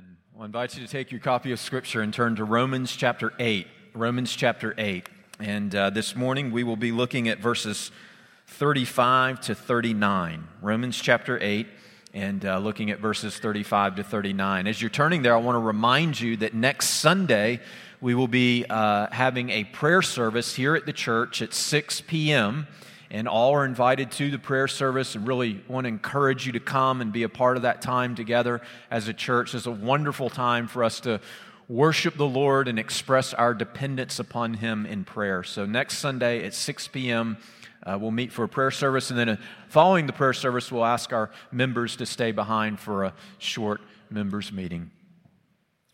Amen. I'll invite you to take your copy of Scripture and turn to Romans chapter 8. Romans chapter 8. And uh, this morning we will be looking at verses 35 to 39. Romans chapter 8 and uh, looking at verses 35 to 39. As you're turning there, I want to remind you that next Sunday we will be uh, having a prayer service here at the church at 6 p.m and all are invited to the prayer service and really want to encourage you to come and be a part of that time together as a church. It's a wonderful time for us to worship the Lord and express our dependence upon Him in prayer. So, next Sunday at 6 p.m., uh, we'll meet for a prayer service, and then uh, following the prayer service, we'll ask our members to stay behind for a short members' meeting.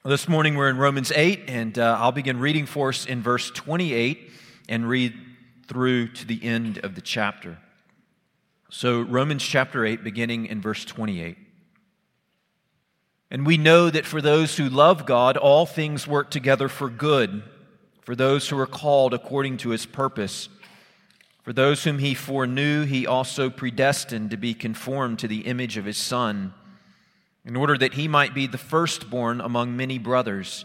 This morning we're in Romans 8, and uh, I'll begin reading for us in verse 28 and read through to the end of the chapter. So, Romans chapter 8, beginning in verse 28. And we know that for those who love God, all things work together for good, for those who are called according to his purpose. For those whom he foreknew, he also predestined to be conformed to the image of his Son, in order that he might be the firstborn among many brothers.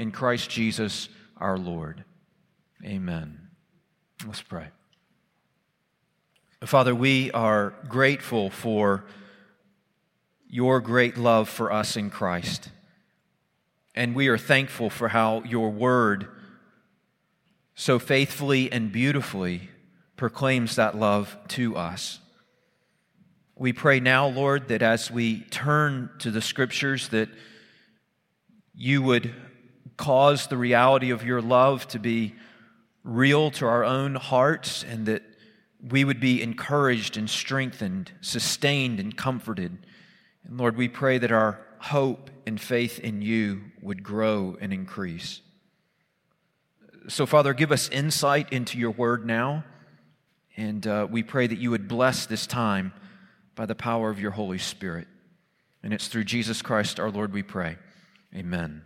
in Christ Jesus our Lord. Amen. Let's pray. Father, we are grateful for your great love for us in Christ. And we are thankful for how your word so faithfully and beautifully proclaims that love to us. We pray now, Lord, that as we turn to the scriptures, that you would cause the reality of your love to be real to our own hearts and that we would be encouraged and strengthened, sustained and comforted. And Lord, we pray that our hope and faith in you would grow and increase. So, Father, give us insight into your word now. And uh, we pray that you would bless this time by the power of your Holy Spirit. And it's through Jesus Christ our Lord we pray. Amen.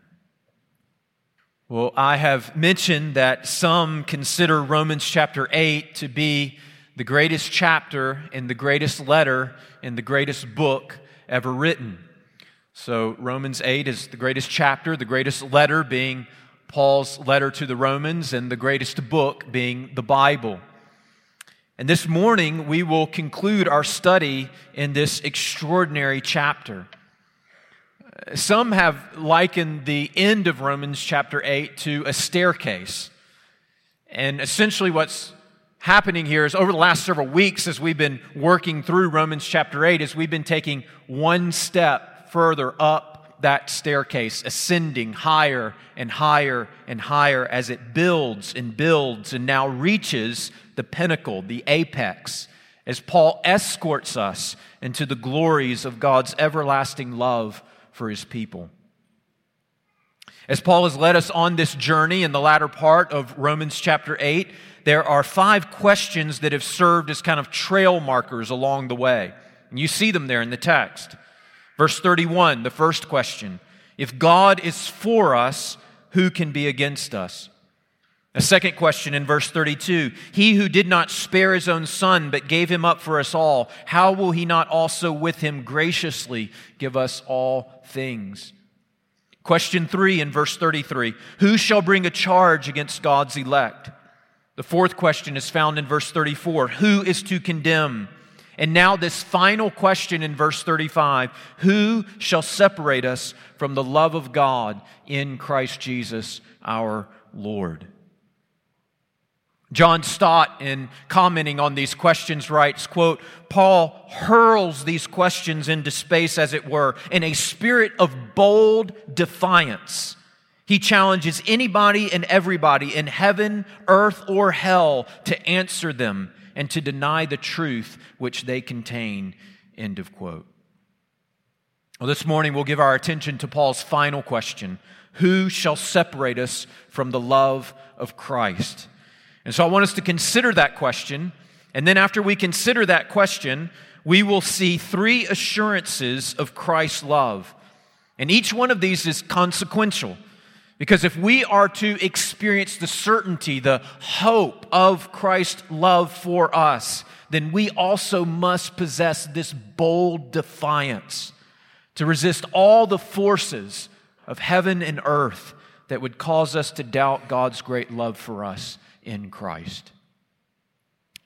Well, I have mentioned that some consider Romans chapter 8 to be the greatest chapter and the greatest letter in the greatest book ever written. So, Romans 8 is the greatest chapter, the greatest letter being Paul's letter to the Romans, and the greatest book being the Bible. And this morning, we will conclude our study in this extraordinary chapter. Some have likened the end of Romans chapter 8 to a staircase. And essentially, what's happening here is over the last several weeks, as we've been working through Romans chapter 8, is we've been taking one step further up that staircase, ascending higher and higher and higher as it builds and builds and now reaches the pinnacle, the apex, as Paul escorts us into the glories of God's everlasting love for his people. As Paul has led us on this journey in the latter part of Romans chapter 8, there are five questions that have served as kind of trail markers along the way. And you see them there in the text. Verse 31, the first question If God is for us, who can be against us? A second question in verse 32 He who did not spare his own son, but gave him up for us all, how will he not also with him graciously give us all things? Question three in verse 33 Who shall bring a charge against God's elect? The fourth question is found in verse 34 Who is to condemn? And now, this final question in verse 35 Who shall separate us from the love of God in Christ Jesus our Lord? John Stott, in commenting on these questions, writes, quote, Paul hurls these questions into space, as it were, in a spirit of bold defiance. He challenges anybody and everybody in heaven, earth, or hell to answer them and to deny the truth which they contain. End of quote. Well, this morning we'll give our attention to Paul's final question Who shall separate us from the love of Christ? And so I want us to consider that question. And then after we consider that question, we will see three assurances of Christ's love. And each one of these is consequential. Because if we are to experience the certainty, the hope of Christ's love for us, then we also must possess this bold defiance to resist all the forces of heaven and earth that would cause us to doubt God's great love for us in Christ.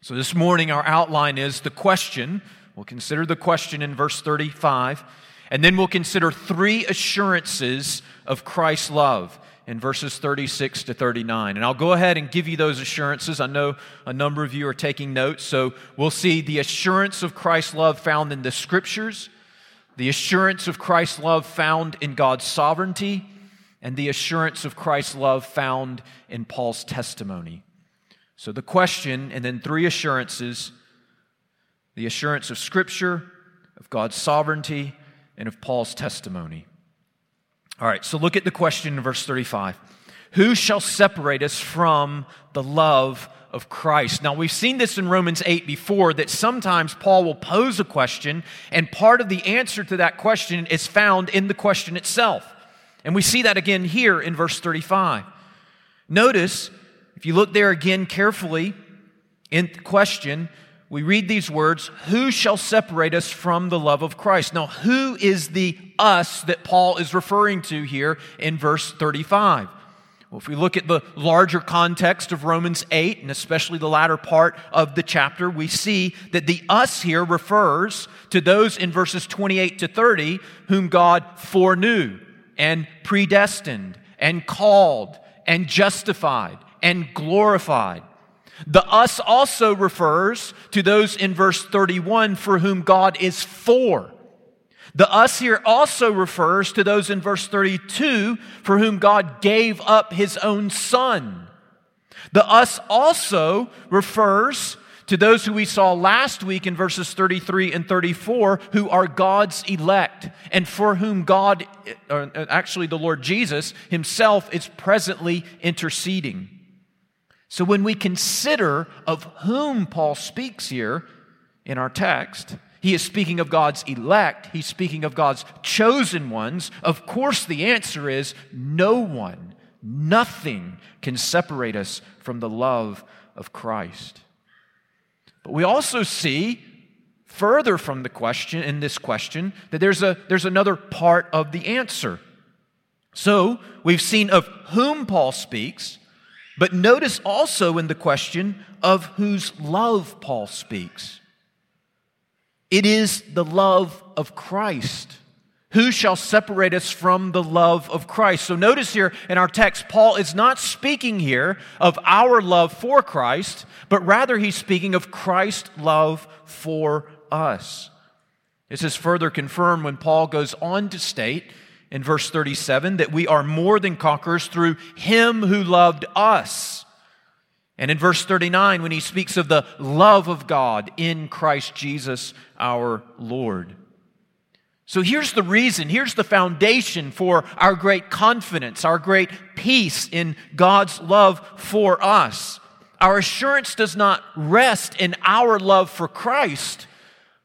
So, this morning, our outline is the question. We'll consider the question in verse 35, and then we'll consider three assurances of Christ's love in verses 36 to 39. And I'll go ahead and give you those assurances. I know a number of you are taking notes, so we'll see the assurance of Christ's love found in the scriptures, the assurance of Christ's love found in God's sovereignty, and the assurance of Christ's love found in Paul's testimony. So the question, and then three assurances the assurance of Scripture, of God's sovereignty, and of Paul's testimony. All right, so look at the question in verse 35 Who shall separate us from the love of Christ? Now, we've seen this in Romans 8 before that sometimes Paul will pose a question, and part of the answer to that question is found in the question itself. And we see that again here in verse 35. Notice if you look there again carefully in question, we read these words Who shall separate us from the love of Christ? Now, who is the us that Paul is referring to here in verse 35? Well, if we look at the larger context of Romans 8, and especially the latter part of the chapter, we see that the us here refers to those in verses 28 to 30 whom God foreknew and predestined and called and justified and glorified. The us also refers to those in verse 31 for whom God is for. The us here also refers to those in verse 32 for whom God gave up his own son. The us also refers to those who we saw last week in verses 33 and 34 who are God's elect and for whom God, or actually the Lord Jesus himself, is presently interceding. So when we consider of whom Paul speaks here in our text, he is speaking of God's elect, he's speaking of God's chosen ones. Of course, the answer is no one, nothing can separate us from the love of Christ. But we also see further from the question in this question that there's a there's another part of the answer. So, we've seen of whom Paul speaks, but notice also in the question of whose love Paul speaks. It is the love of Christ. Who shall separate us from the love of Christ? So notice here in our text, Paul is not speaking here of our love for Christ, but rather he's speaking of Christ's love for us. This is further confirmed when Paul goes on to state in verse 37 that we are more than conquerors through him who loved us. And in verse 39, when he speaks of the love of God in Christ Jesus our Lord. So here's the reason, here's the foundation for our great confidence, our great peace in God's love for us. Our assurance does not rest in our love for Christ,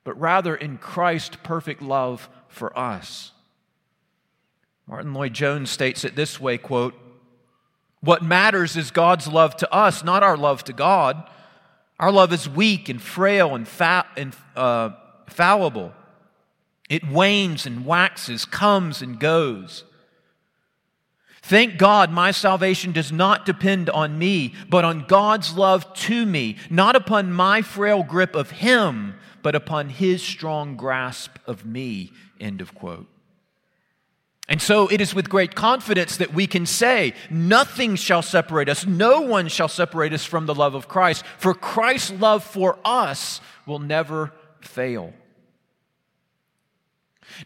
but rather in Christ's perfect love for us. Martyn Lloyd-Jones states it this way, quote, What matters is God's love to us, not our love to God. Our love is weak and frail and, fa- and uh, fallible. It wanes and waxes, comes and goes. Thank God my salvation does not depend on me, but on God's love to me, not upon my frail grip of Him, but upon His strong grasp of me. End of quote. And so it is with great confidence that we can say, Nothing shall separate us, no one shall separate us from the love of Christ, for Christ's love for us will never fail.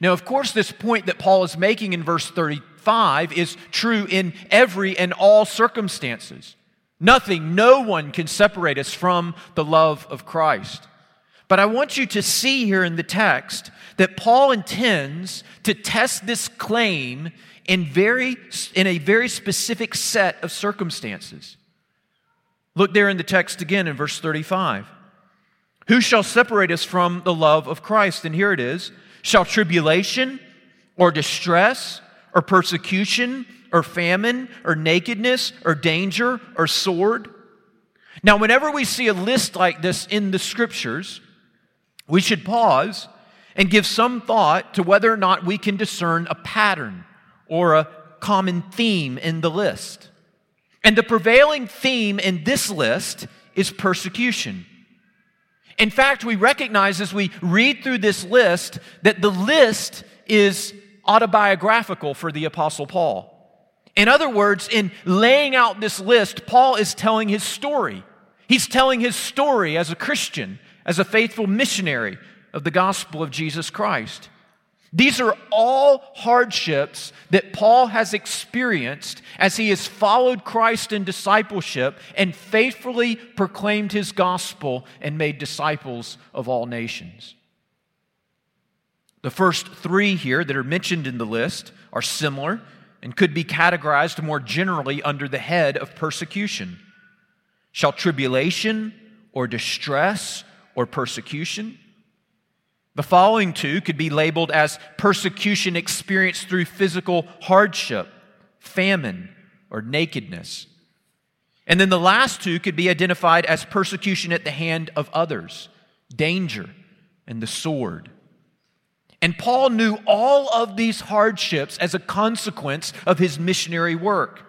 Now, of course, this point that Paul is making in verse 35 is true in every and all circumstances. Nothing, no one can separate us from the love of Christ. But I want you to see here in the text that Paul intends to test this claim in, very, in a very specific set of circumstances. Look there in the text again in verse 35. Who shall separate us from the love of Christ? And here it is Shall tribulation or distress or persecution or famine or nakedness or danger or sword? Now, whenever we see a list like this in the scriptures, we should pause and give some thought to whether or not we can discern a pattern or a common theme in the list. And the prevailing theme in this list is persecution. In fact, we recognize as we read through this list that the list is autobiographical for the Apostle Paul. In other words, in laying out this list, Paul is telling his story. He's telling his story as a Christian, as a faithful missionary of the gospel of Jesus Christ. These are all hardships that Paul has experienced as he has followed Christ in discipleship and faithfully proclaimed his gospel and made disciples of all nations. The first three here that are mentioned in the list are similar and could be categorized more generally under the head of persecution. Shall tribulation or distress or persecution? The following two could be labeled as persecution experienced through physical hardship, famine, or nakedness. And then the last two could be identified as persecution at the hand of others, danger, and the sword. And Paul knew all of these hardships as a consequence of his missionary work.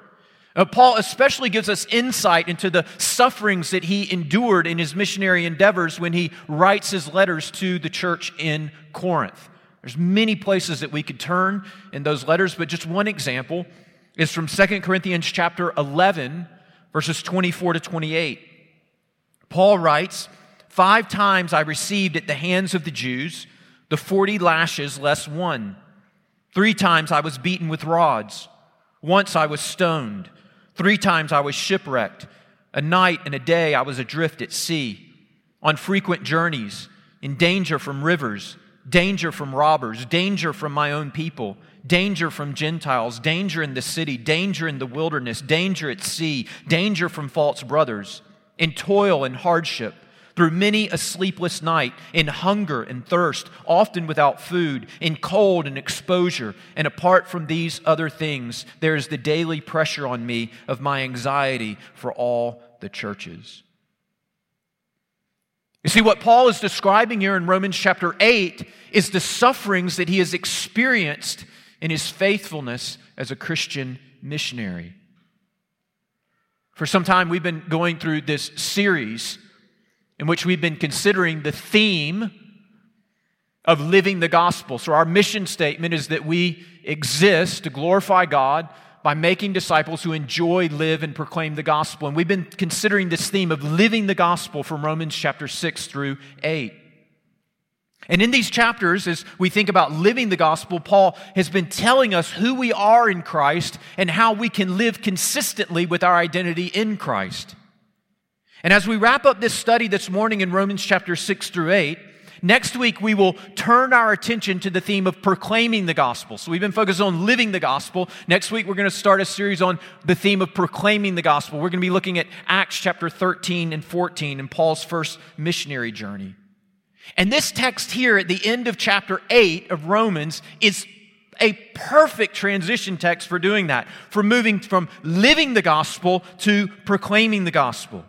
Uh, Paul especially gives us insight into the sufferings that he endured in his missionary endeavors when he writes his letters to the church in Corinth. There's many places that we could turn in those letters, but just one example is from 2 Corinthians chapter 11, verses 24 to 28. Paul writes, Five times I received at the hands of the Jews the 40 lashes less one. Three times I was beaten with rods. Once I was stoned. Three times I was shipwrecked. A night and a day I was adrift at sea, on frequent journeys, in danger from rivers, danger from robbers, danger from my own people, danger from Gentiles, danger in the city, danger in the wilderness, danger at sea, danger from false brothers, in toil and hardship through many a sleepless night, in hunger and thirst, often without food, in cold and exposure. And apart from these other things, there is the daily pressure on me of my anxiety for all the churches. You see, what Paul is describing here in Romans chapter 8 is the sufferings that he has experienced in his faithfulness as a Christian missionary. For some time, we've been going through this series in which we've been considering the theme of living the gospel. So, our mission statement is that we exist to glorify God by making disciples who enjoy, live, and proclaim the gospel. And we've been considering this theme of living the gospel from Romans chapter 6 through 8. And in these chapters, as we think about living the gospel, Paul has been telling us who we are in Christ and how we can live consistently with our identity in Christ. And as we wrap up this study this morning in Romans chapter 6 through 8, next week we will turn our attention to the theme of proclaiming the gospel. So we've been focused on living the gospel. Next week we're going to start a series on the theme of proclaiming the gospel. We're going to be looking at Acts chapter 13 and 14 and Paul's first missionary journey. And this text here at the end of chapter 8 of Romans is a perfect transition text for doing that, for moving from living the gospel to proclaiming the gospel.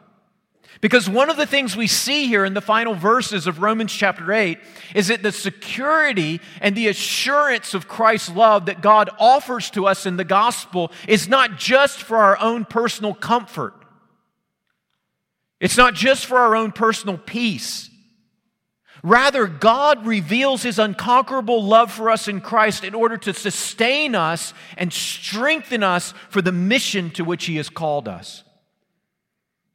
Because one of the things we see here in the final verses of Romans chapter 8 is that the security and the assurance of Christ's love that God offers to us in the gospel is not just for our own personal comfort. It's not just for our own personal peace. Rather, God reveals his unconquerable love for us in Christ in order to sustain us and strengthen us for the mission to which he has called us.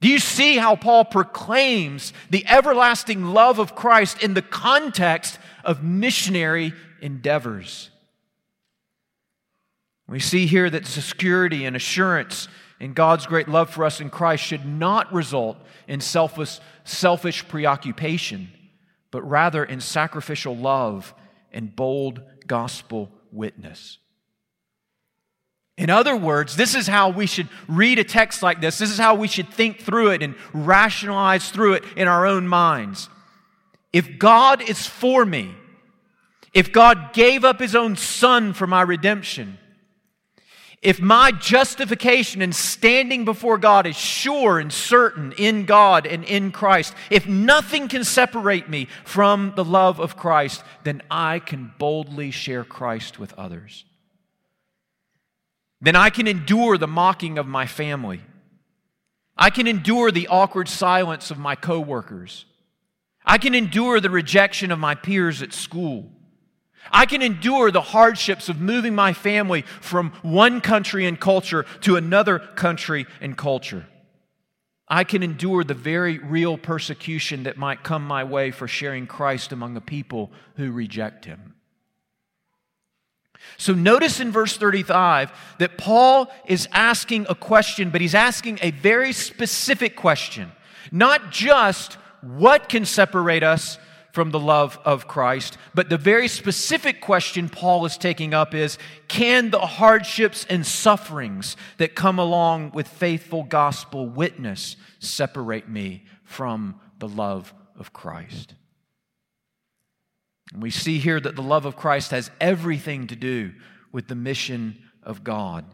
Do you see how Paul proclaims the everlasting love of Christ in the context of missionary endeavors? We see here that security and assurance in God's great love for us in Christ should not result in selfish, selfish preoccupation, but rather in sacrificial love and bold gospel witness. In other words, this is how we should read a text like this. This is how we should think through it and rationalize through it in our own minds. If God is for me, if God gave up his own son for my redemption, if my justification and standing before God is sure and certain in God and in Christ, if nothing can separate me from the love of Christ, then I can boldly share Christ with others. Then I can endure the mocking of my family. I can endure the awkward silence of my coworkers. I can endure the rejection of my peers at school. I can endure the hardships of moving my family from one country and culture to another country and culture. I can endure the very real persecution that might come my way for sharing Christ among the people who reject him. So notice in verse 35 that Paul is asking a question, but he's asking a very specific question. Not just what can separate us from the love of Christ. But the very specific question Paul is taking up is can the hardships and sufferings that come along with faithful gospel witness separate me from the love of Christ? And we see here that the love of Christ has everything to do with the mission of God.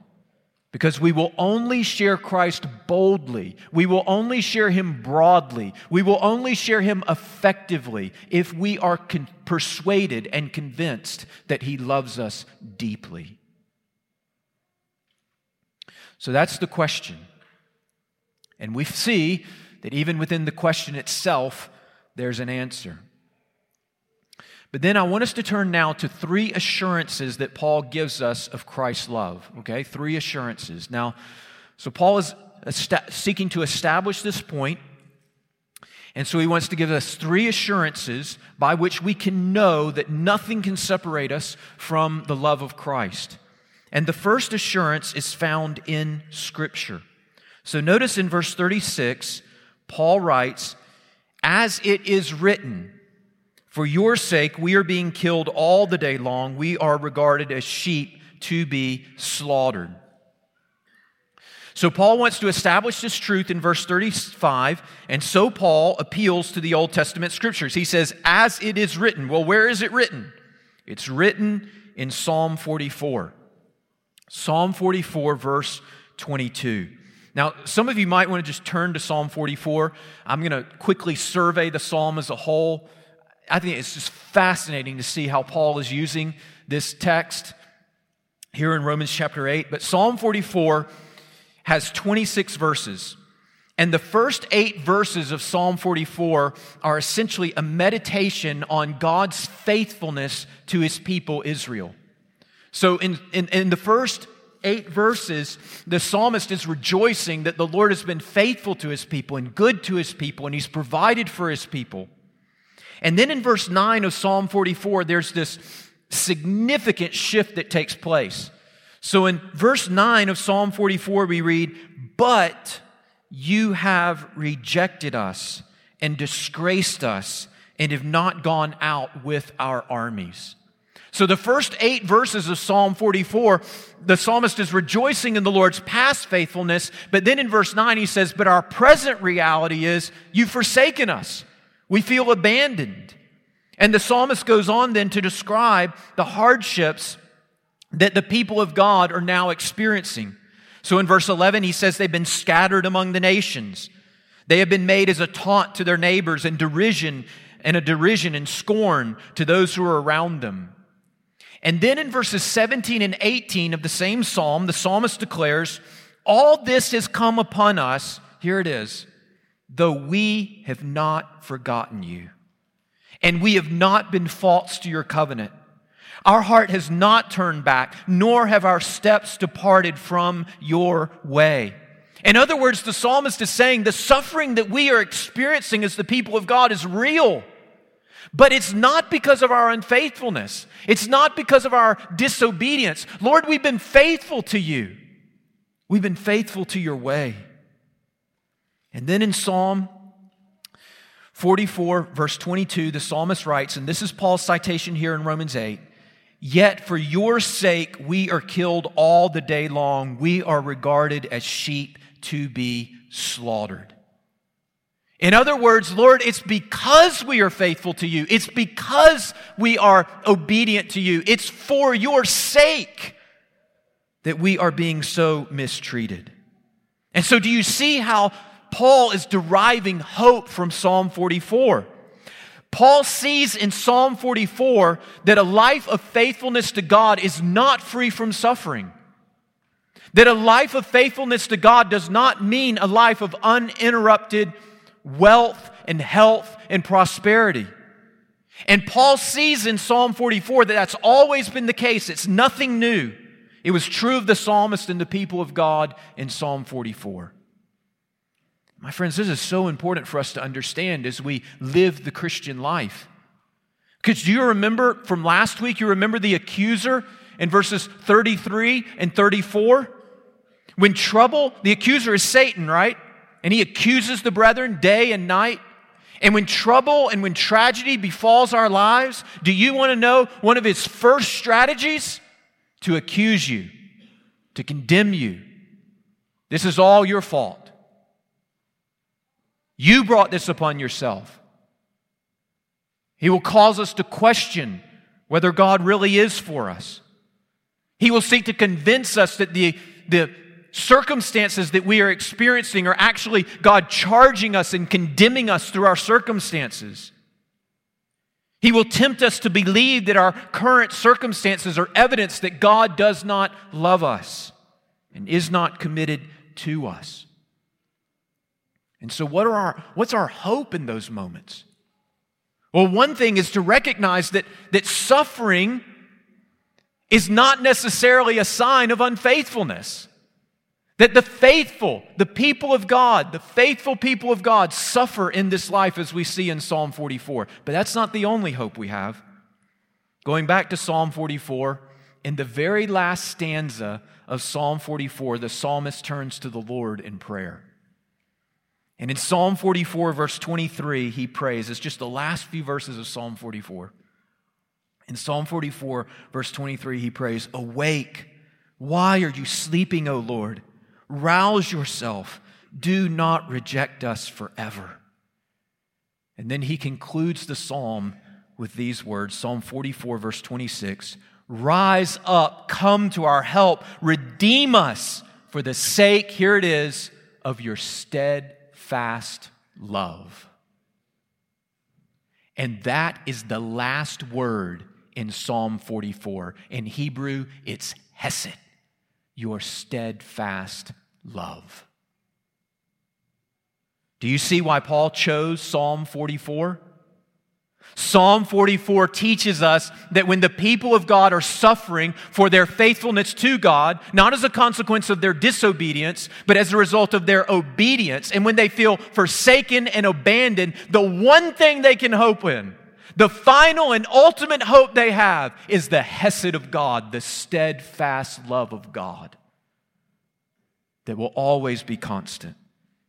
Because we will only share Christ boldly. We will only share him broadly. We will only share him effectively if we are con- persuaded and convinced that he loves us deeply. So that's the question. And we see that even within the question itself, there's an answer. But then I want us to turn now to three assurances that Paul gives us of Christ's love. Okay, three assurances. Now, so Paul is seeking to establish this point, and so he wants to give us three assurances by which we can know that nothing can separate us from the love of Christ. And the first assurance is found in Scripture. So notice in verse 36, Paul writes, As it is written, for your sake, we are being killed all the day long. We are regarded as sheep to be slaughtered. So, Paul wants to establish this truth in verse 35, and so Paul appeals to the Old Testament scriptures. He says, As it is written. Well, where is it written? It's written in Psalm 44. Psalm 44, verse 22. Now, some of you might want to just turn to Psalm 44. I'm going to quickly survey the psalm as a whole. I think it's just fascinating to see how Paul is using this text here in Romans chapter 8. But Psalm 44 has 26 verses. And the first eight verses of Psalm 44 are essentially a meditation on God's faithfulness to his people, Israel. So, in, in, in, the first eight verses, the psalmist is rejoicing that the Lord has been faithful to his people and good to his people, and he's provided for his people. And then in verse 9 of Psalm 44, there's this significant shift that takes place. So in verse 9 of Psalm 44, we read, But you have rejected us and disgraced us and have not gone out with our armies. So, the first eight verses of Psalm 44, the psalmist is rejoicing in the Lord's past faithfulness. But then in verse 9, he says, But our present reality is, You've forsaken us. We feel abandoned. And the psalmist goes on then to describe the hardships that the people of God are now experiencing. So in verse 11, he says they've been scattered among the nations. They have been made as a taunt to their neighbors and derision and a derision and scorn to those who are around them. And then in verses 17 and 18 of the same psalm, the psalmist declares, All this has come upon us, here it is, though we have not forgotten you, and we have not been false to your covenant. Our heart has not turned back, nor have our steps departed from your way. In other words, the psalmist is saying the suffering that we are experiencing as the people of God is real. But it's not because of our unfaithfulness. It's not because of our disobedience. Lord, we've been faithful to you. We've been faithful to your way. And then in Psalm 44, verse 22, the psalmist writes, and this is Paul's citation here in Romans 8 Yet for your sake we are killed all the day long. We are regarded as sheep to be slaughtered. In other words, Lord, it's because we are faithful to you. It's because we are obedient to you. It's for your sake that we are being so mistreated. And so, do you see how Paul is deriving hope from Psalm 44? Paul sees in Psalm 44 that a life of faithfulness to God is not free from suffering. That a life of faithfulness to God does not mean a life of uninterrupted wealth and health and prosperity. And Paul sees in Psalm 44 that that's always been the case. It's nothing new. It was true of the psalmist and the people of God in Psalm 44. My friends, this is so important for us to understand as we live the Christian life. Because do you remember from last week, you remember the accuser in verses 33 and 34? When trouble, the accuser is Satan, right? and he accuses the brethren day and night. And when trouble and when tragedy befalls our lives, do you want to know one of his first strategies? To accuse you, to condemn you. This is all your fault. You brought this upon yourself. He will cause us to question whether God really is for us. He will seek to convince us that the, the circumstances that we are experiencing are actually God charging us and condemning us through our circumstances. He will tempt us to believe that our current circumstances are evidence that God does not love us and is not committed to us. And so, what are our, what's our hope in those moments? Well, one thing is to recognize that, that suffering is not necessarily a sign of unfaithfulness. That the faithful, the people of God, the faithful people of God suffer in this life as we see in Psalm 44. But that's not the only hope we have. Going back to Psalm 44, in the very last stanza of Psalm 44, the psalmist turns to the Lord in prayer. And in Psalm 44, verse 23, he prays. It's just the last few verses of Psalm 44. In Psalm 44, verse 23, he prays, Awake, why are you sleeping, O Lord? Rouse yourself. Do not reject us forever. And then he concludes the psalm with these words Psalm 44, verse 26 Rise up, come to our help, redeem us for the sake, here it is, of your steadfast love. And that is the last word in Psalm 44. In Hebrew, it's hesed, your steadfast love. Do you see why Paul chose Psalm 44? Psalm 44 teaches us that when the people of God are suffering for their faithfulness to God, not as a consequence of their disobedience, but as a result of their obedience, and when they feel forsaken and abandoned, the one thing they can hope in, the final and ultimate hope they have, is the Hesed of God, the steadfast love of God that will always be constant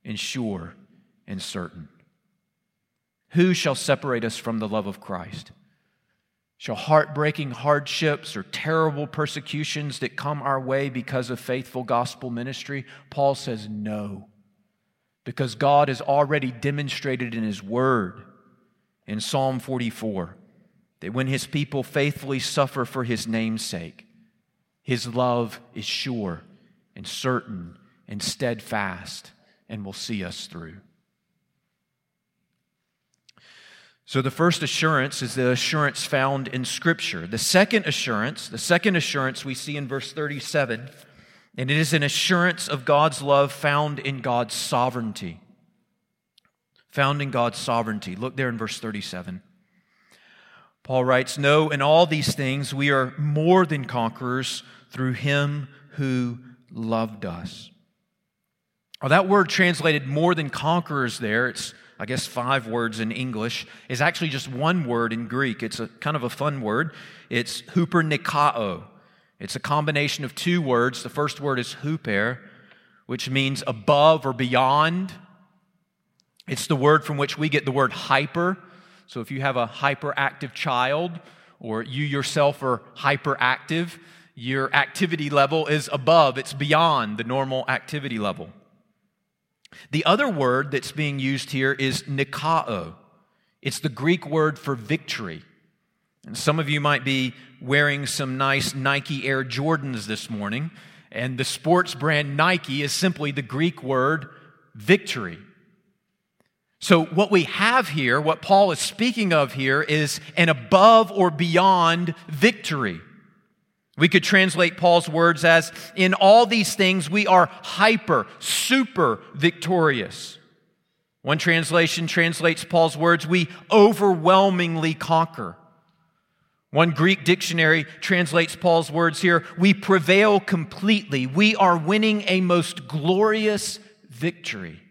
and sure and certain. Who shall separate us from the love of Christ? Shall heartbreaking hardships or terrible persecutions that come our way because of faithful gospel ministry? Paul says no, because God has already demonstrated in His Word in Psalm 44 that when His people faithfully suffer for His name's sake, His love is sure and certain and steadfast and will see us through. So, the first assurance is the assurance found in Scripture. The second assurance, the second assurance we see in verse 37, and it is an assurance of God's love found in God's sovereignty. Found in God's sovereignty. Look there in verse 37. Paul writes, No, in all these things we are more than conquerors through him who loved us. Well, that word translated more than conquerors there, it's, I guess, five words in English, is actually just one word in Greek. It's a kind of a fun word. It's hupernikao. It's a combination of two words. The first word is huper, which means above or beyond. It's the word from which we get the word hyper. So if you have a hyperactive child, or you yourself are hyperactive, your activity level is above, it's beyond the normal activity level. The other word that's being used here is nikao. It's the Greek word for victory. And some of you might be wearing some nice Nike Air Jordans this morning, and the sports brand Nike is simply the Greek word victory. So, what we have here, what Paul is speaking of here, is an above or beyond victory. We could translate Paul's words as in all these things we are hyper, super victorious. One translation translates Paul's words we overwhelmingly conquer. One Greek dictionary translates Paul's words here we prevail completely. We are winning a most glorious victory.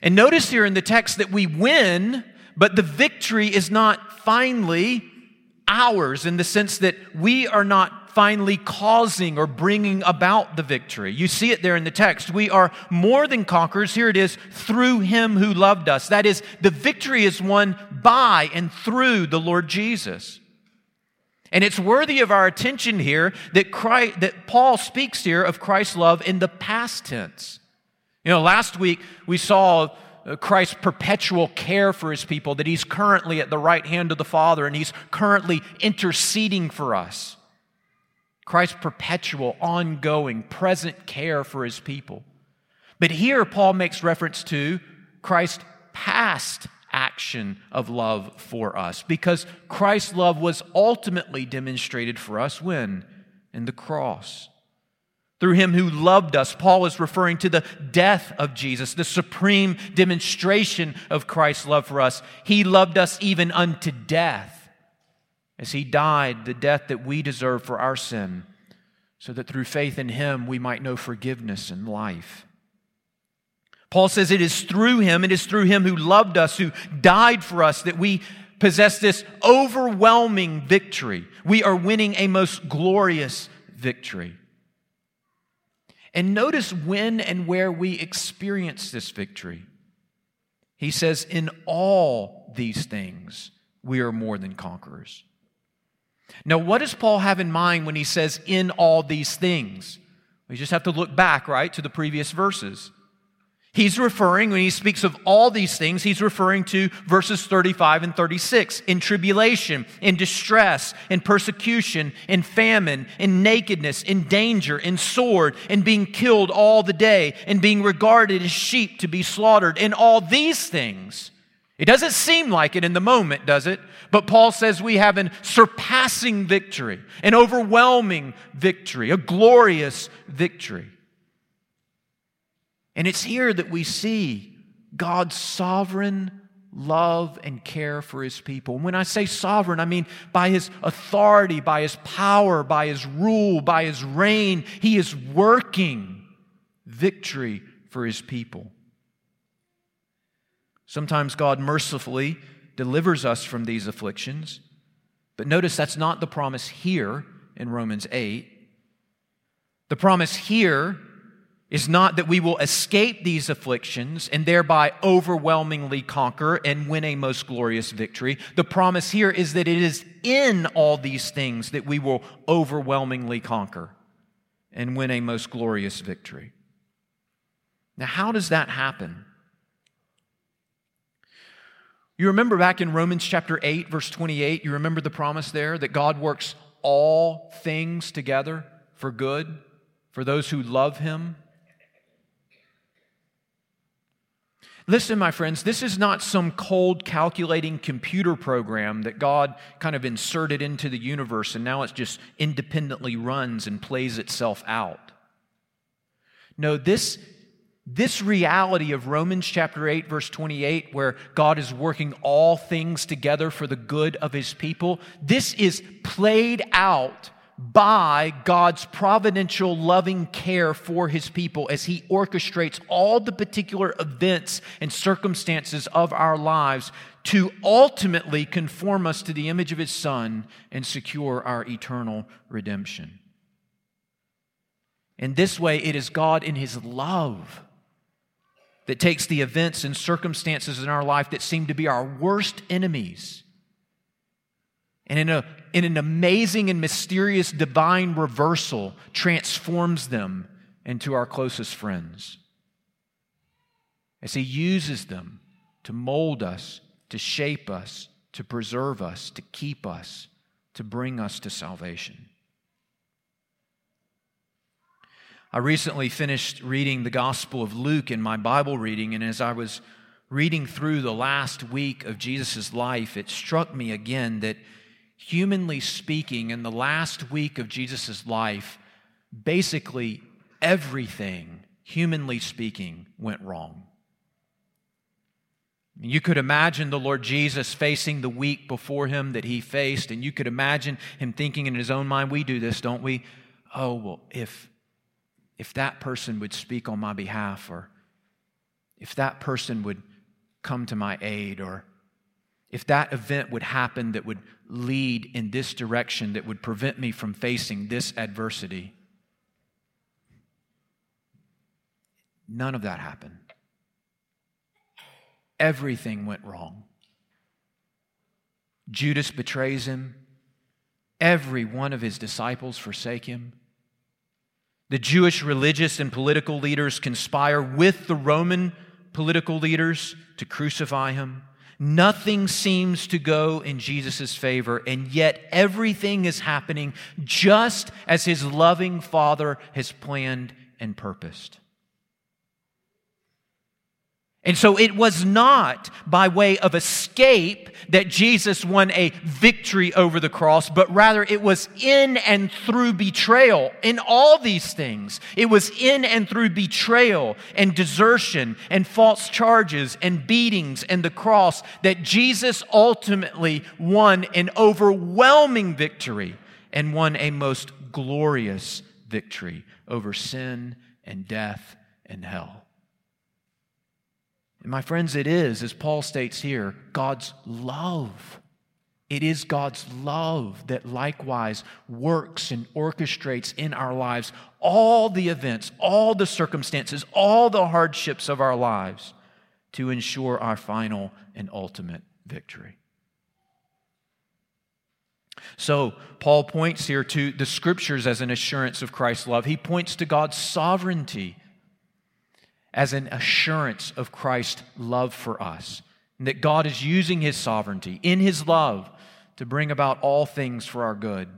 And notice here in the text that we win, but the victory is not finally ours in the sense that we are not finally causing or bringing about the victory. You see it there in the text. We are more than conquerors. Here it is through him who loved us. That is, the victory is won by and through the Lord Jesus. And it's worthy of our attention here that, Christ, that Paul speaks here of Christ's love in the past tense. You know, last week we saw Uh, Christ's perpetual care for his people, that he's currently at the right hand of the Father and he's currently interceding for us. Christ's perpetual, ongoing, present care for his people. But here Paul makes reference to Christ's past action of love for us because Christ's love was ultimately demonstrated for us when? In the cross through him who loved us. Paul is referring to the death of Jesus, the supreme demonstration of Christ's love for us. He loved us even unto death as he died, the death that we deserve for our sin, so that through faith in him we might know forgiveness and life. Paul says it is through him, it is through him who loved us, who died for us, that we possess this overwhelming victory. We are winning a most glorious victory. And notice when and where we experience this victory. He says, In all these things, we are more than conquerors. Now, what does Paul have in mind when he says, In all these things? We just have to look back, right, to the previous verses. He's referring, when he speaks of all these things, he's referring to verses 35 and 36 in tribulation, in distress, in persecution, in famine, in nakedness, in danger, in sword, in being killed all the day, in being regarded as sheep to be slaughtered. In all these things, it doesn't seem like it in the moment, does it? But Paul says we have an surpassing victory, an overwhelming victory, a glorious victory. And it's here that we see God's sovereign love and care for his people. And when I say sovereign, I mean by his authority, by his power, by his rule, by his reign, he is working victory for his people. Sometimes God mercifully delivers us from these afflictions, but notice that's not the promise here in Romans 8. The promise here is not that we will escape these afflictions and thereby overwhelmingly conquer and win a most glorious victory. The promise here is that it is in all these things that we will overwhelmingly conquer and win a most glorious victory. Now, how does that happen? You remember back in Romans chapter 8, verse 28, you remember the promise there that God works all things together for good for those who love him. Listen, my friends, this is not some cold calculating computer program that God kind of inserted into the universe and now it just independently runs and plays itself out. No, this this reality of Romans chapter 8, verse 28, where God is working all things together for the good of his people, this is played out by God's providential loving care for his people as he orchestrates all the particular events and circumstances of our lives to ultimately conform us to the image of his son and secure our eternal redemption. In this way, it is God in his love that takes the events and circumstances in our life that seem to be our worst enemies and in, a, in an amazing and mysterious divine reversal transforms them into our closest friends. As he uses them to mold us to shape us to preserve us to keep us to bring us to salvation. I recently finished reading the Gospel of Luke in my Bible reading, and as I was reading through the last week of Jesus' life, it struck me again that, humanly speaking, in the last week of Jesus' life, basically everything, humanly speaking, went wrong. You could imagine the Lord Jesus facing the week before him that he faced, and you could imagine him thinking in his own mind, we do this, don't we? Oh, well, if if that person would speak on my behalf, or if that person would come to my aid, or if that event would happen that would lead in this direction that would prevent me from facing this adversity. None of that happened. Everything went wrong. Judas betrays him. Every one of his disciples forsake him. The Jewish religious and political leaders conspire with the Roman political leaders to crucify him. Nothing seems to go in Jesus' favor, and yet everything is happening just as his loving Father has planned and purposed. And so it was not by way of escape that Jesus won a victory over the cross, but rather it was in and through betrayal. In all these things, it was in and through betrayal and desertion and false charges and beatings and the cross that Jesus ultimately won an overwhelming victory and won a most glorious victory over sin and death and hell. And my friends, it is, as Paul states here, God's love. It is God's love that likewise works and orchestrates in our lives all the events, all the circumstances, all the hardships of our lives to ensure our final and ultimate victory. So, Paul points here to the scriptures as an assurance of Christ's love. He points to God's sovereignty as an assurance of Christ's love for us. And that God is using his sovereignty in his love to bring about all things for our good.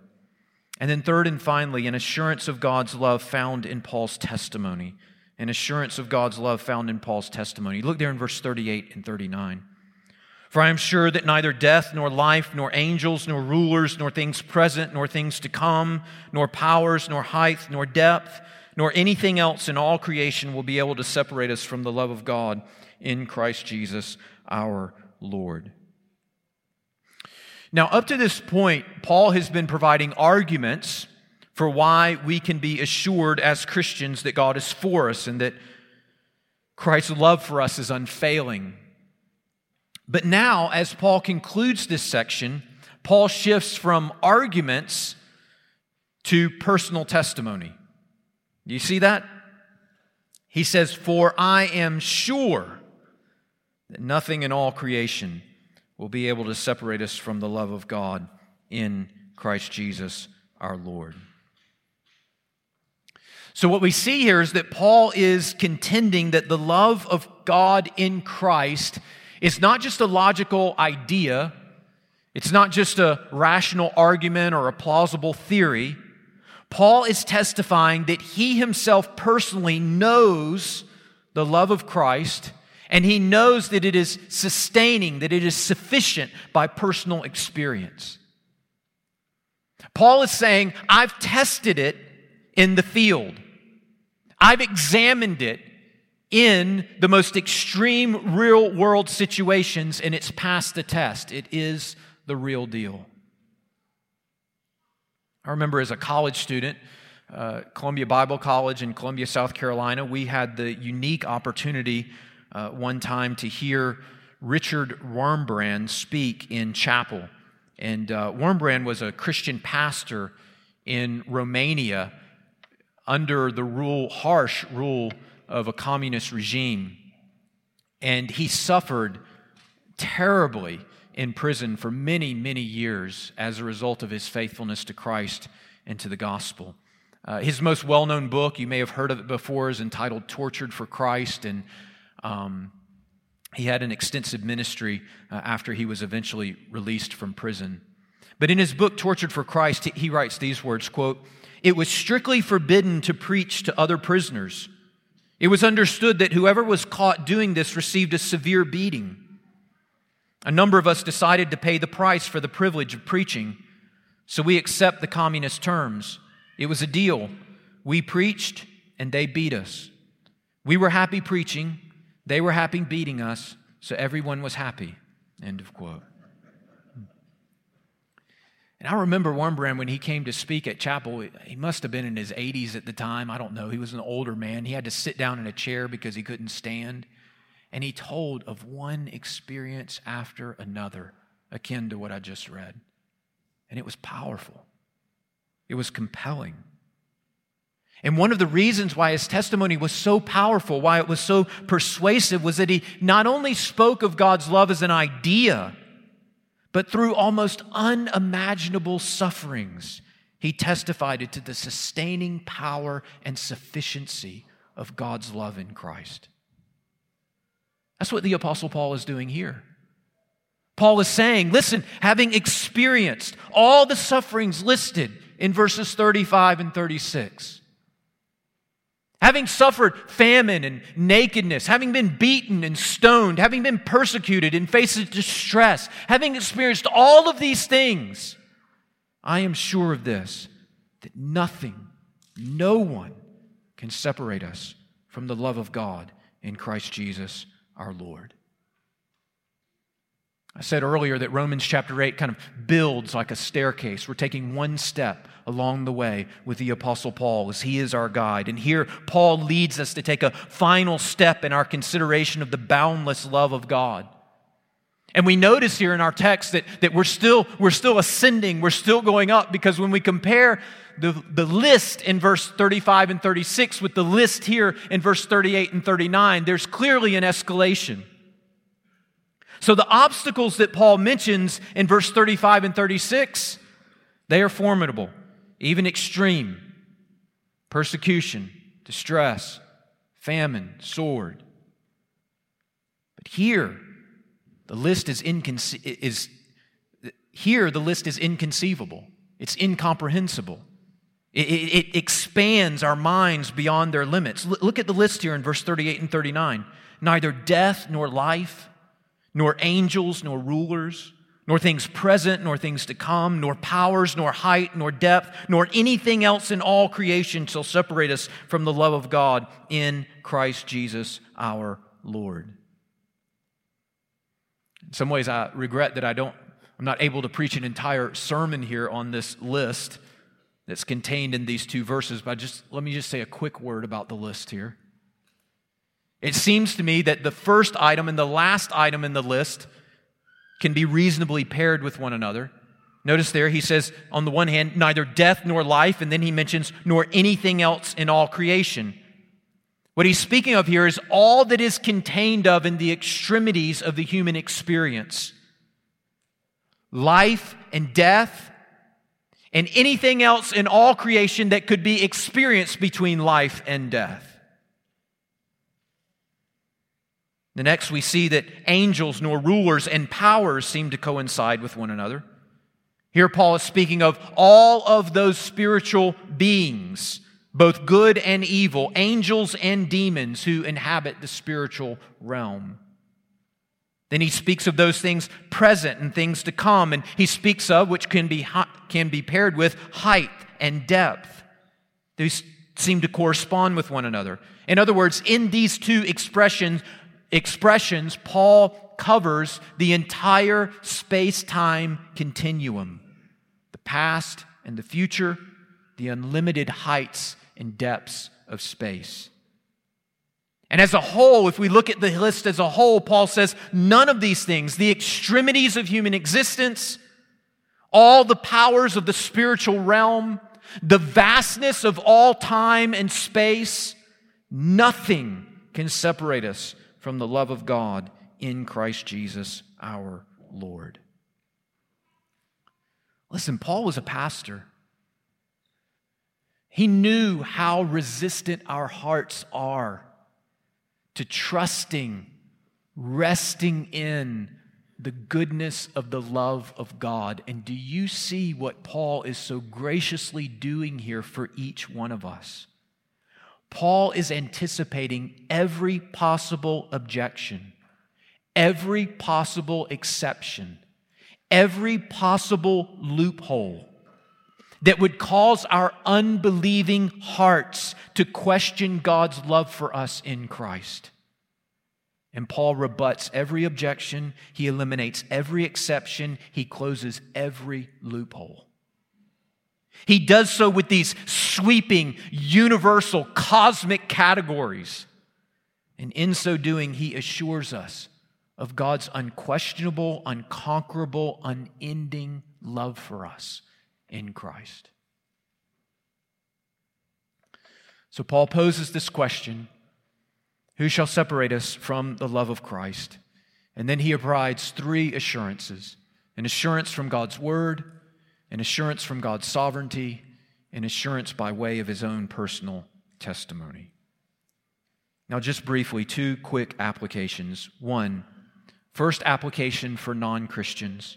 And then, third and finally, an assurance of God's love found in Paul's testimony. An assurance of God's love found in Paul's testimony. Look there in verse 38 and 39. For I am sure that neither death, nor life, nor angels, nor rulers, nor things present, nor things to come, nor powers, nor height, nor depth, nor anything else in all creation will be able to separate us from the love of God in Christ Jesus our Lord. Now, up to this point, Paul has been providing arguments for why we can be assured as Christians that God is for us and that Christ's love for us is unfailing. But now, as Paul concludes this section, Paul shifts from arguments to personal testimony. You see that? He says, For I am sure that nothing in all creation will be able to separate us from the love of God in Christ Jesus our Lord. So, what we see here is that Paul is contending that the love of God in Christ is not just a logical idea It's not just a rational argument or a plausible theory. Paul is testifying that he himself personally knows the love of Christ and he knows that it is sustaining, that it is sufficient by personal experience. Paul is saying, I've tested it in the field. I've examined it in the most extreme real world situations, and it's passed the test. It is the real deal. I remember as a college student, uh, Columbia Bible College in Columbia, South Carolina, we had the unique opportunity uh, one time to hear Richard Wurmbrand speak in chapel. And uh, Wurmbrand was a Christian pastor in Romania under the rule, harsh rule of a communist regime. And he suffered terribly in prison for many, many years as a result of his faithfulness to Christ and to the gospel. Uh, his most well known book, you may have heard of it before, is entitled Tortured for Christ. And um, he had an extensive ministry uh, after he was eventually released from prison. But in his book, Tortured for Christ, he writes these words quote, It was strictly forbidden to preach to other prisoners. It was understood that whoever was caught doing this received a severe beating. A number of us decided to pay the price for the privilege of preaching, so we accept the communist terms. It was a deal. We preached, and they beat us. We were happy preaching, they were happy beating us, so everyone was happy. End of quote. And I remember Wurmbrand when he came to speak at chapel, he must have been in his 80s at the time. I don't know. He was an older man. He had to sit down in a chair because he couldn't stand. And he told of one experience after another, akin to what I just read. And it was powerful, it was compelling. And one of the reasons why his testimony was so powerful, why it was so persuasive, was that he not only spoke of God's love as an idea, but through almost unimaginable sufferings, he testified to the sustaining power and sufficiency of God's love in Christ. That's what the Apostle Paul is doing here. Paul is saying, listen, having experienced all the sufferings listed in verses 35 and 36, having suffered famine and nakedness, having been beaten and stoned, having been persecuted and faced distress, having experienced all of these things, I am sure of this that nothing, no one can separate us from the love of God in Christ Jesus our Lord. I said earlier that Romans chapter 8 kind of builds like a staircase. We're taking one step along the way with the Apostle Paul as he is our guide. And here, Paul leads us to take a final step in our consideration of the boundless love of God. And we notice here in our text that, that we're, still, we're still ascending, we're still going up, because when we compare the, the list in verse 35 and 36 with the list here in verse 38 and 39, there's clearly an escalation. So the obstacles that Paul mentions in verse 35 and 36, they are formidable, even extreme. Persecution, distress, famine, sword. But here, the list is, inconce- is here the list is inconceivable. It's incomprehensible. It, it, expands our minds beyond their limits. L- look at the list here in verse 38 and 39. Neither death nor life, nor angels, nor rulers, nor things present, nor things to come, nor powers, nor height, nor depth, nor anything else in all creation shall separate us from the love of God in Christ Jesus our Lord. In some ways, I regret that I don't, I'm not able to preach an entire sermon here on this list that's contained in these two verses, but just let me just say a quick word about the list here. It seems to me that the first item and the last item in the list can be reasonably paired with one another. Notice there, he says, on the one hand, neither death nor life, and then he mentions, nor anything else in all creation. What he's speaking of here is all that is contained of in the extremities of the human experience life and death, and anything else in all creation that could be experienced between life and death. The next, we see that angels nor rulers and powers seem to coincide with one another. Here, Paul is speaking of all of those spiritual beings, both good and evil, angels and demons who inhabit the spiritual realm. Then he speaks of those things present and things to come, and he speaks of which can be, can be paired with height and depth. These seem to correspond with one another. In other words, in these two expressions, expressions, Paul covers the entire space time continuum the past and the future, the unlimited heights and depths of space. And as a whole, if we look at the list as a whole, Paul says none of these things, the extremities of human existence, all the powers of the spiritual realm, the vastness of all time and space, nothing can separate us from the love of God in Christ Jesus our Lord. Listen, Paul was a pastor. He knew how resistant our hearts are to trusting, resting in the goodness of the love of God. And do you see what Paul is so graciously doing here for each one of us? Paul is anticipating every possible objection, every possible exception, every possible loophole that would cause our unbelieving hearts to question God's love for us in Christ. And Paul rebuts every objection, he eliminates every exception, he closes every loophole. He does so with these sweeping, universal, cosmic categories. And in so doing, he assures us of God's unquestionable, unconquerable, unending love for us in Christ. So, Paul poses this question Who shall separate us from the love of Christ? And then he provides three assurances an assurance from God's word an assurance from God's sovereignty, an assurance by way of his own personal testimony. Now, just briefly, two quick applications. One, first application for non Christians,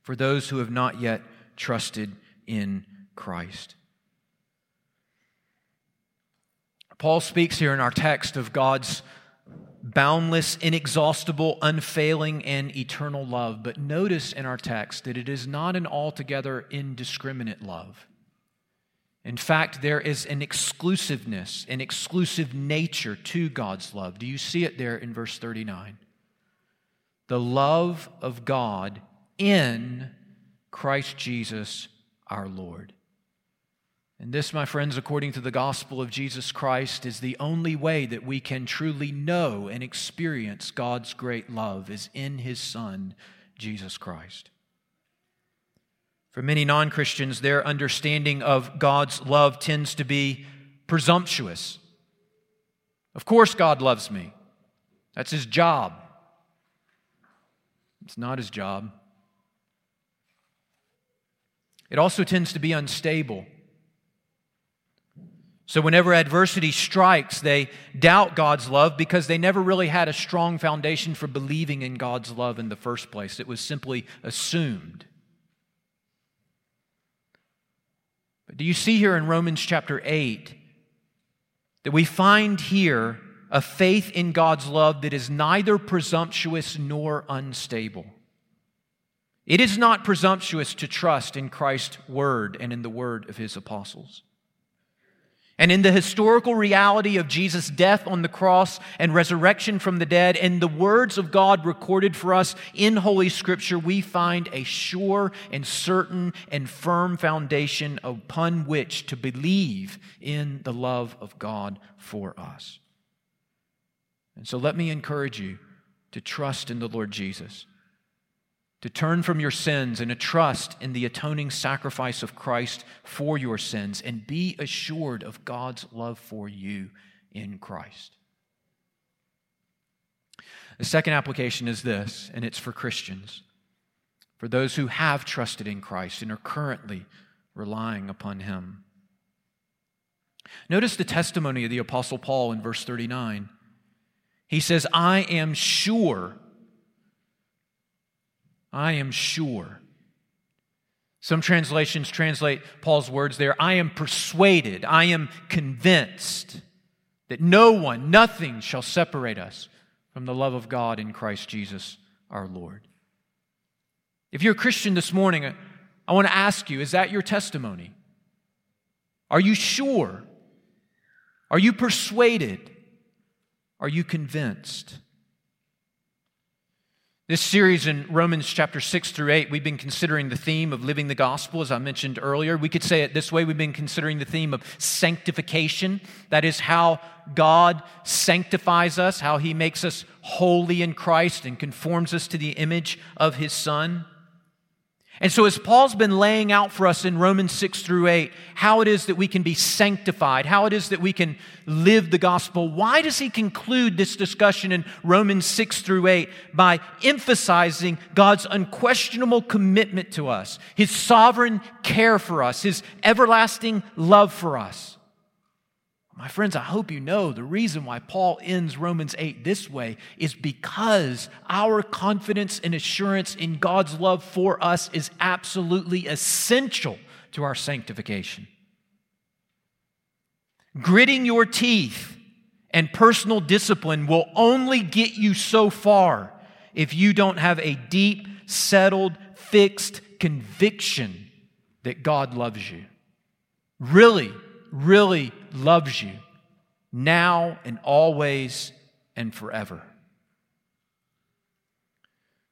for those who have not yet trusted in Christ. Paul speaks here in our text of God's boundless, inexhaustible, unfailing, and eternal love. But notice in our text that it is not an altogether indiscriminate love. In fact, there is an exclusiveness, an exclusive nature to God's love. Do you see it there in verse 39? The love of God in Christ Jesus our Lord. And this, my friends, according to the gospel of Jesus Christ, is the only way that we can truly know and experience God's great love is in his Son, Jesus Christ. For many non Christians, their understanding of God's love tends to be presumptuous. Of course, God loves me. That's his job. It's not his job. It also tends to be unstable. So, whenever adversity strikes, they doubt God's love because they never really had a strong foundation for believing in God's love in the first place. It was simply assumed. But do you see here in Romans chapter 8 that we find here a faith in God's love that is neither presumptuous nor unstable? It is not presumptuous to trust in Christ's word and in the word of his apostles. And in the historical reality of Jesus' death on the cross and resurrection from the dead, and the words of God recorded for us in Holy Scripture, we find a sure and certain and firm foundation upon which to believe in the love of God for us. And so let me encourage you to trust in the Lord Jesus to turn from your sins and to trust in the atoning sacrifice of Christ for your sins and be assured of God's love for you in Christ. The second application is this, and it's for Christians, for those who have trusted in Christ and are currently relying upon Him. Notice the testimony of the Apostle Paul in verse 39. He says, I am sure. I am sure. Some translations translate Paul's words there I am persuaded, I am convinced that no one, nothing shall separate us from the love of God in Christ Jesus our Lord. If you're a Christian this morning, uh, I want to ask you is that your testimony? Are you sure? Are you persuaded? Are you convinced? This series in Romans chapter 6 through 8, we've been considering the theme of living the gospel, as I mentioned earlier. We could say it this way we've been considering the theme of sanctification. That is how God sanctifies us, how he makes us holy in Christ and conforms us to the image of his Son. And so, as Paul's been laying out for us in Romans 6 through 8, how it is that we can be sanctified, how it is that we can live the gospel, why does he conclude this discussion in Romans 6 through 8 by emphasizing God's unquestionable commitment to us, his sovereign care for us, his everlasting love for us? My friends, I hope you know the reason why Paul ends Romans 8 this way is because our confidence and assurance in God's love for us is absolutely essential to our sanctification. Gritting your teeth and personal discipline will only get you so far if you don't have a deep, settled, fixed conviction that God loves you. Really, really loves you now and always and forever.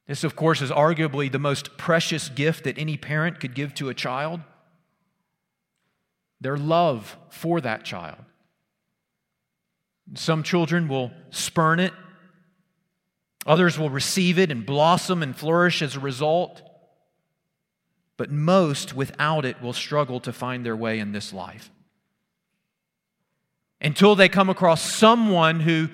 This, of course, is arguably the most precious gift that any parent could give to a child their love for that child. Some children will spurn it, others will receive it and blossom and flourish as a result. But most, without it, will struggle to find their way in this life until they come across someone who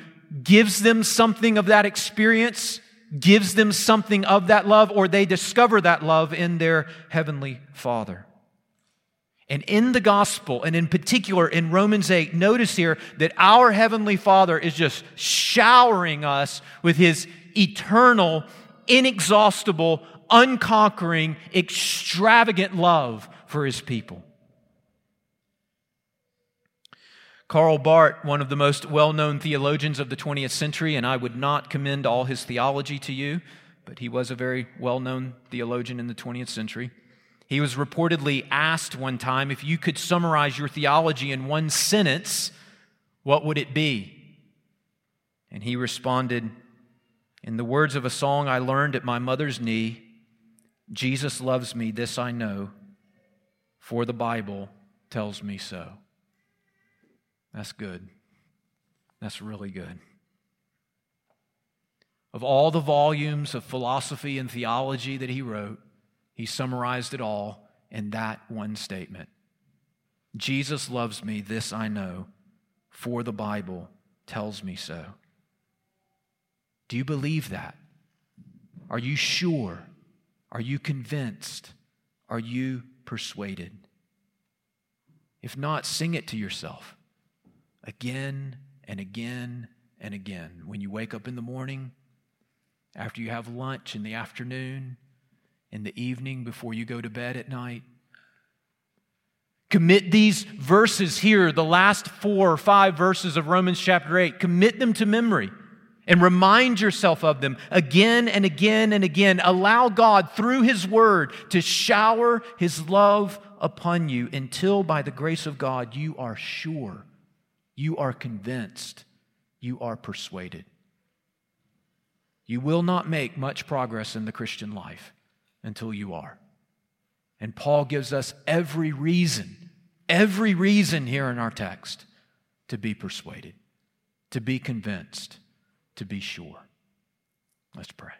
gives them something of that experience, gives them something of that love, or they discover that love in their Heavenly Father. And in the gospel, and in particular in Romans 8, notice here that our Heavenly Father is just showering us with His eternal, inexhaustible, unconquering, extravagant love for His people. Karl Barth, one of the most well known theologians of the 20th century, and I would not commend all his theology to you, but he was a very well known theologian in the 20th century. He was reportedly asked one time if you could summarize your theology in one sentence, what would it be? And he responded, In the words of a song I learned at my mother's knee, Jesus loves me, this I know, for the Bible tells me so. That's good. That's really good. Of all the volumes of philosophy and theology that he wrote, he summarized it all in that one statement Jesus loves me, this I know, for the Bible tells me so. Do you believe that? Are you sure? Are you convinced? Are you persuaded? If not, sing it to yourself again and again and again. When you wake up in the morning, after you have lunch in the afternoon, in the evening, before you go to bed at night. Commit these verses here, the last four or five verses of Romans chapter 8, commit them to memory and remind yourself of them again and again and again. Allow God, through His Word, to shower His love upon you until, by the grace of God, you are sure you are convinced, you are persuaded. You will not make much progress in the Christian life until you are. And Paul gives us every reason, every reason here in our text to be persuaded, to be convinced, to be sure. Let's pray.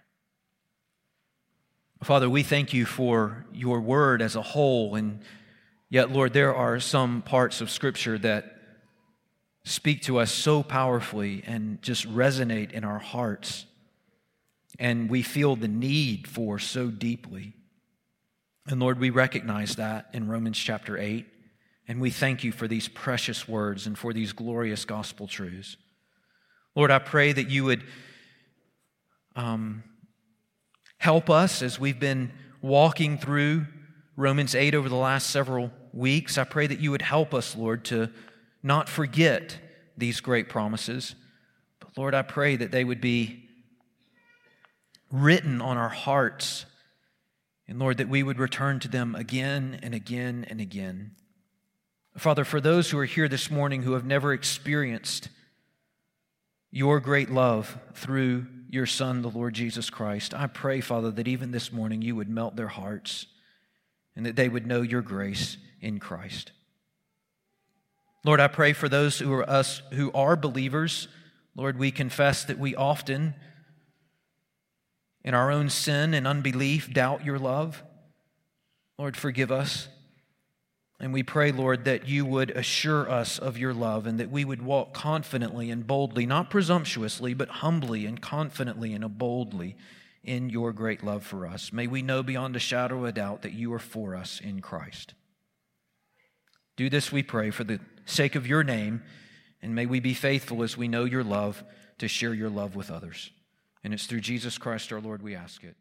Father, we thank you for your word as a whole, and yet, Lord, there are some parts of Scripture that speak to us so powerfully and just resonate in our hearts. And we feel the need for so deeply. And Lord, we recognize that in Romans chapter 8. And we thank you for these precious words and for these glorious gospel truths. Lord, I pray that you would um, help us as we've been walking through Romans 8 over the last several weeks. I pray that you would help us, Lord, to not forget these great promises. But Lord, I pray that they would be written on our hearts. And Lord, that we would return to them again and again and again. Father, for those who are here this morning who have never experienced your great love through your Son, the Lord Jesus Christ, I pray, Father, that even this morning you would melt their hearts and that they would know your grace in Christ. Lord, I pray for those who are us who are believers. Lord, we confess that we often, in our own sin and unbelief, doubt your love. Lord, forgive us. And we pray, Lord, that you would assure us of your love and that we would walk confidently and boldly, not presumptuously, but humbly and confidently and boldly in your great love for us. May we know beyond a shadow of a doubt that you are for us in Christ. Do this, we pray, for the sake of your name, and may we be faithful as we know your love to share your love with others. And it's through Jesus Christ our Lord we ask it.